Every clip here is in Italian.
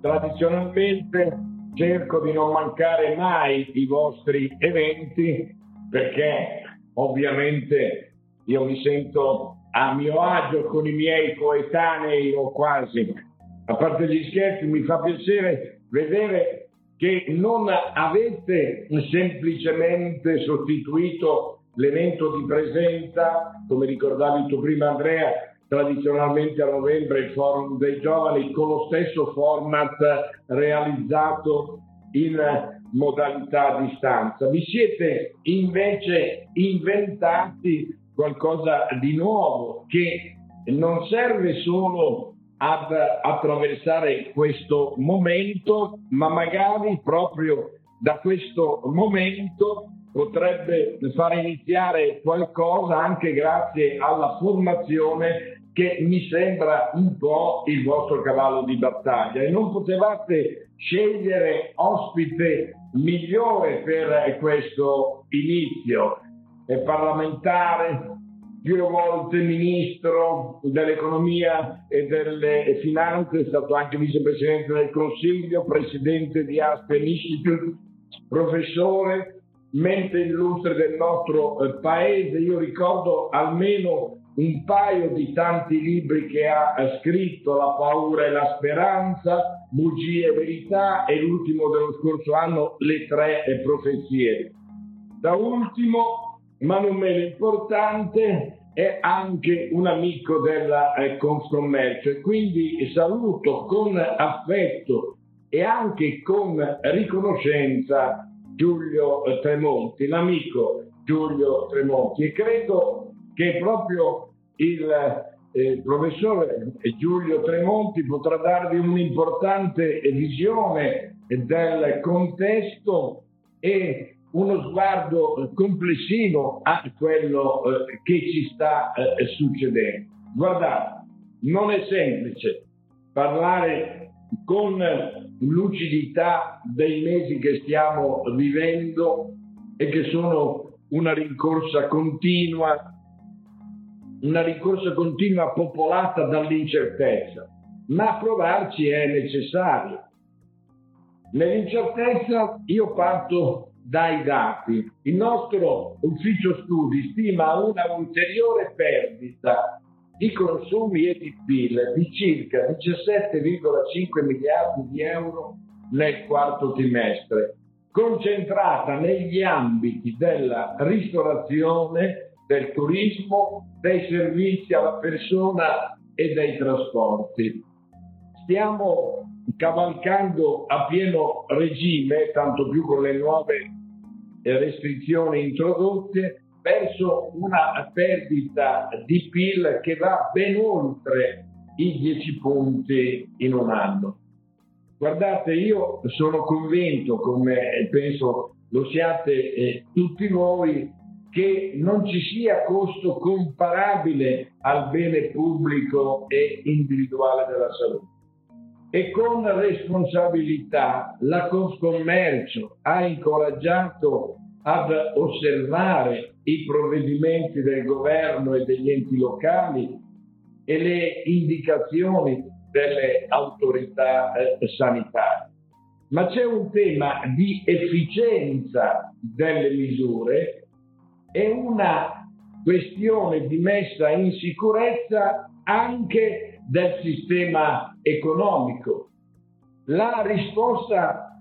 tradizionalmente cerco di non mancare mai i vostri eventi perché ovviamente io mi sento a mio agio con i miei coetanei o quasi. A parte gli scherzi, mi fa piacere vedere che non avete semplicemente sostituito l'evento di presenza, come ricordavi tu prima Andrea, tradizionalmente a novembre il forum dei giovani con lo stesso format realizzato in modalità a distanza. Vi siete invece inventati qualcosa di nuovo che non serve solo ad attraversare questo momento, ma magari proprio da questo momento potrebbe far iniziare qualcosa anche grazie alla formazione che mi sembra un po' il vostro cavallo di battaglia e non potevate scegliere ospite migliore per questo inizio. È parlamentare, più volte ministro dell'economia e delle finanze, è stato anche vicepresidente del Consiglio, presidente di Aspen Institute, professore, mente illustre del nostro eh, paese. Io ricordo almeno un paio di tanti libri che ha scritto, La paura e la speranza, Bugie e verità e l'ultimo dello scorso anno, Le tre profezie. Da ultimo, ma non meno importante, è anche un amico della eh, Confcommercio e quindi saluto con affetto e anche con riconoscenza Giulio Tremonti, l'amico Giulio Tremonti e credo che proprio il eh, professore Giulio Tremonti potrà darvi un'importante visione del contesto e uno sguardo complessivo a quello eh, che ci sta eh, succedendo. Guardate, non è semplice parlare con lucidità dei mesi che stiamo vivendo e che sono una rincorsa continua una ricorsa continua popolata dall'incertezza, ma provarci è necessario. Nell'incertezza io parto dai dati. Il nostro ufficio studi stima una ulteriore perdita di consumi e di PIL di circa 17,5 miliardi di euro nel quarto trimestre, concentrata negli ambiti della ristorazione, del turismo, dei servizi alla persona e dei trasporti. Stiamo cavalcando a pieno regime, tanto più con le nuove restrizioni introdotte, verso una perdita di PIL che va ben oltre i 10 punti in un anno. Guardate, io sono convinto, come penso lo siate eh, tutti voi, che non ci sia costo comparabile al bene pubblico e individuale della salute. E con responsabilità la Confcommercio ha incoraggiato ad osservare i provvedimenti del governo e degli enti locali e le indicazioni delle autorità eh, sanitarie. Ma c'è un tema di efficienza delle misure è una questione di messa in sicurezza anche del sistema economico. La risposta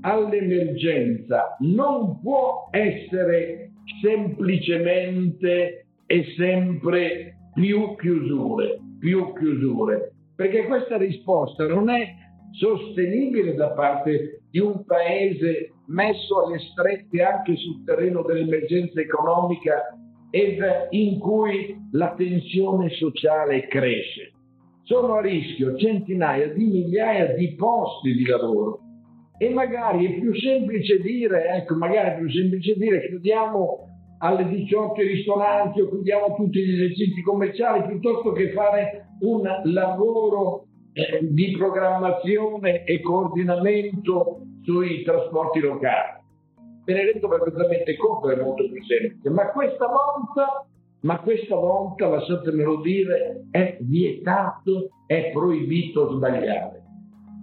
all'emergenza non può essere semplicemente e sempre più chiusure, più chiusure, perché questa risposta non è sostenibile da parte di un paese messo alle strette anche sul terreno dell'emergenza economica ed in cui la tensione sociale cresce. Sono a rischio centinaia di migliaia di posti di lavoro e magari è più semplice dire, ecco, magari è più semplice dire chiudiamo alle 18 i ristoranti o chiudiamo tutti gli esercizi commerciali piuttosto che fare un lavoro eh, di programmazione e coordinamento sui trasporti locali. Me ne rendo perfettamente conto, è molto più semplice, ma questa volta, ma questa volta, lasciatemelo dire, è vietato, è proibito sbagliare.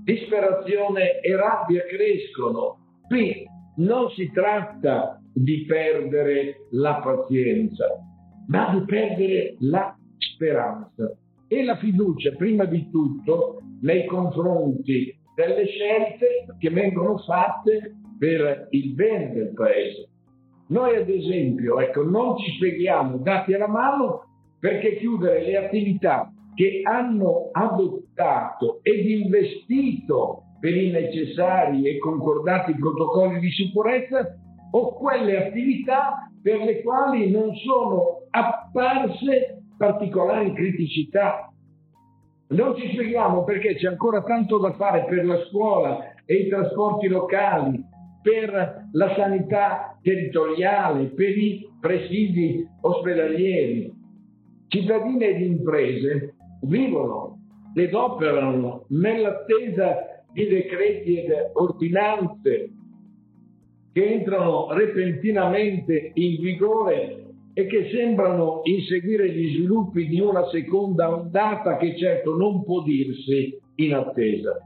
disperazione e rabbia crescono. Qui non si tratta di perdere la pazienza, ma di perdere la speranza e la fiducia, prima di tutto, nei confronti delle scelte che vengono fatte per il bene del paese. Noi ad esempio, ecco, non ci spieghiamo dati alla mano perché chiudere le attività che hanno adottato ed investito per i necessari e concordati protocolli di sicurezza o quelle attività per le quali non sono apparse particolari criticità. Non ci spieghiamo perché c'è ancora tanto da fare per la scuola e i trasporti locali, per la sanità territoriale, per i presidi ospedalieri. Cittadini ed imprese vivono ed operano nell'attesa di decreti ed ordinanze che entrano repentinamente in vigore e che sembrano inseguire gli sviluppi di una seconda ondata che certo non può dirsi in attesa.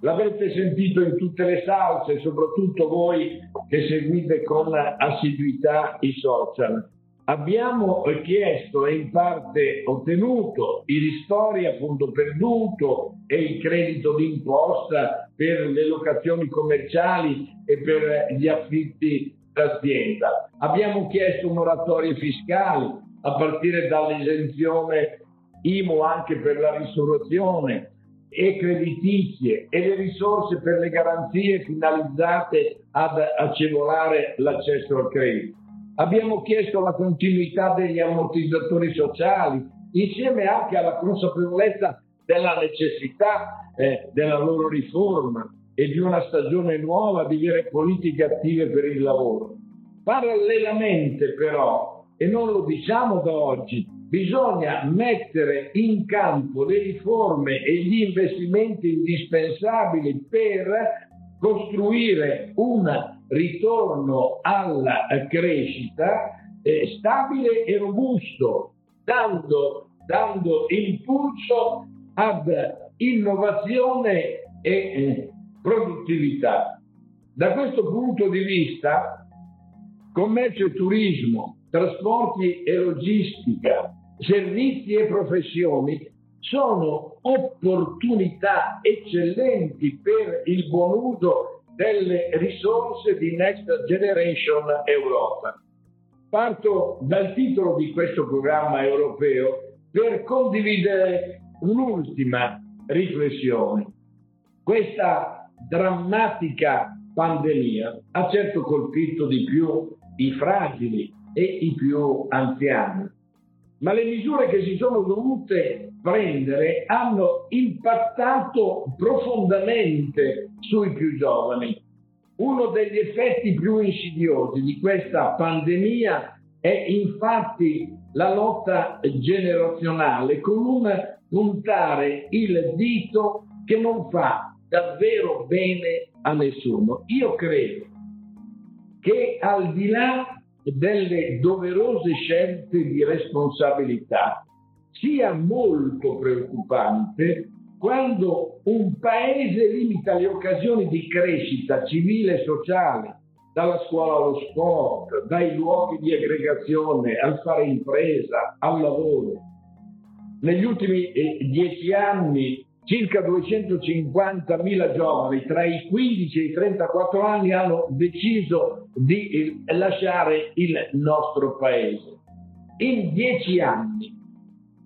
L'avete sentito in tutte le salse, soprattutto voi che seguite con assiduità i social. Abbiamo chiesto e in parte ottenuto i ristori a fondo perduto e il credito d'imposta per le locazioni commerciali e per gli affitti d'azienda. Abbiamo chiesto moratorie fiscali a partire dall'esenzione IMO anche per la ristorazione e creditizie e le risorse per le garanzie finalizzate ad agevolare l'accesso al credito. Abbiamo chiesto la continuità degli ammortizzatori sociali, insieme anche alla consapevolezza della necessità eh, della loro riforma e di una stagione nuova di vere politiche attive per il lavoro. Parallelamente però, e non lo diciamo da oggi, bisogna mettere in campo le riforme e gli investimenti indispensabili per costruire un ritorno alla crescita eh, stabile e robusto, dando, dando impulso ad innovazione e eh, produttività. Da questo punto di vista, commercio e turismo, trasporti e logistica, servizi e professioni sono opportunità eccellenti per il buon uso delle risorse di Next Generation Europa. Parto dal titolo di questo programma europeo per condividere un'ultima riflessione. Questa drammatica pandemia ha certo colpito di più i fragili e i più anziani, ma le misure che si sono dovute prendere hanno impattato profondamente sui più giovani. Uno degli effetti più insidiosi di questa pandemia è infatti la lotta generazionale con un puntare il dito che non fa davvero bene a nessuno. Io credo che al di là delle doverose scelte di responsabilità sia molto preoccupante quando un paese limita le occasioni di crescita civile e sociale, dalla scuola allo sport, dai luoghi di aggregazione al fare impresa, al lavoro. Negli ultimi eh, dieci anni circa 250.000 giovani tra i 15 e i 34 anni hanno deciso di eh, lasciare il nostro paese. In dieci anni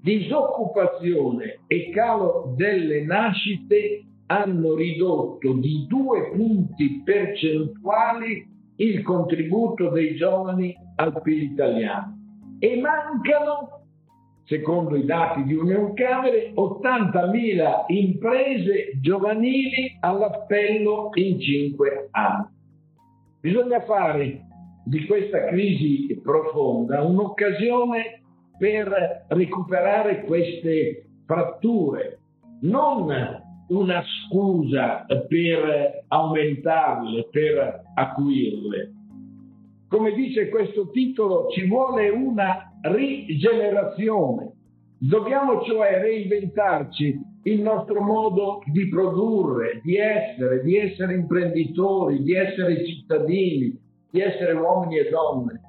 disoccupazione e calo delle nascite hanno ridotto di due punti percentuali il contributo dei giovani al PIL italiano e mancano secondo i dati di Union Camere, 80.000 imprese giovanili all'appello in cinque anni. Bisogna fare di questa crisi profonda un'occasione per recuperare queste fratture, non una scusa per aumentarle, per acuirle. Come dice questo titolo, ci vuole una rigenerazione. Dobbiamo cioè reinventarci il nostro modo di produrre, di essere, di essere imprenditori, di essere cittadini, di essere uomini e donne.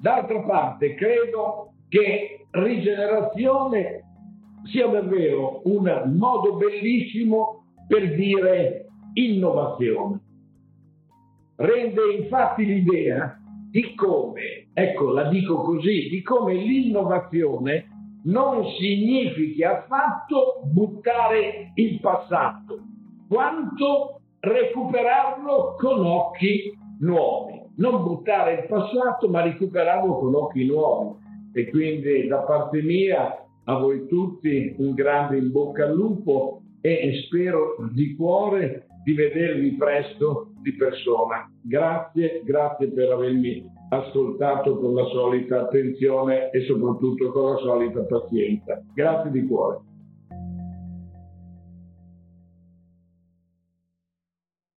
D'altra parte, credo che rigenerazione sia davvero un modo bellissimo per dire innovazione. Rende infatti l'idea di come, ecco la dico così, di come l'innovazione non significhi affatto buttare il passato, quanto recuperarlo con occhi nuovi. Non buttare il passato, ma recuperarlo con occhi nuovi. E quindi da parte mia a voi tutti un grande in bocca al lupo e spero di cuore di vedervi presto di persona. Grazie, grazie per avermi ascoltato con la solita attenzione e soprattutto con la solita pazienza. Grazie di cuore.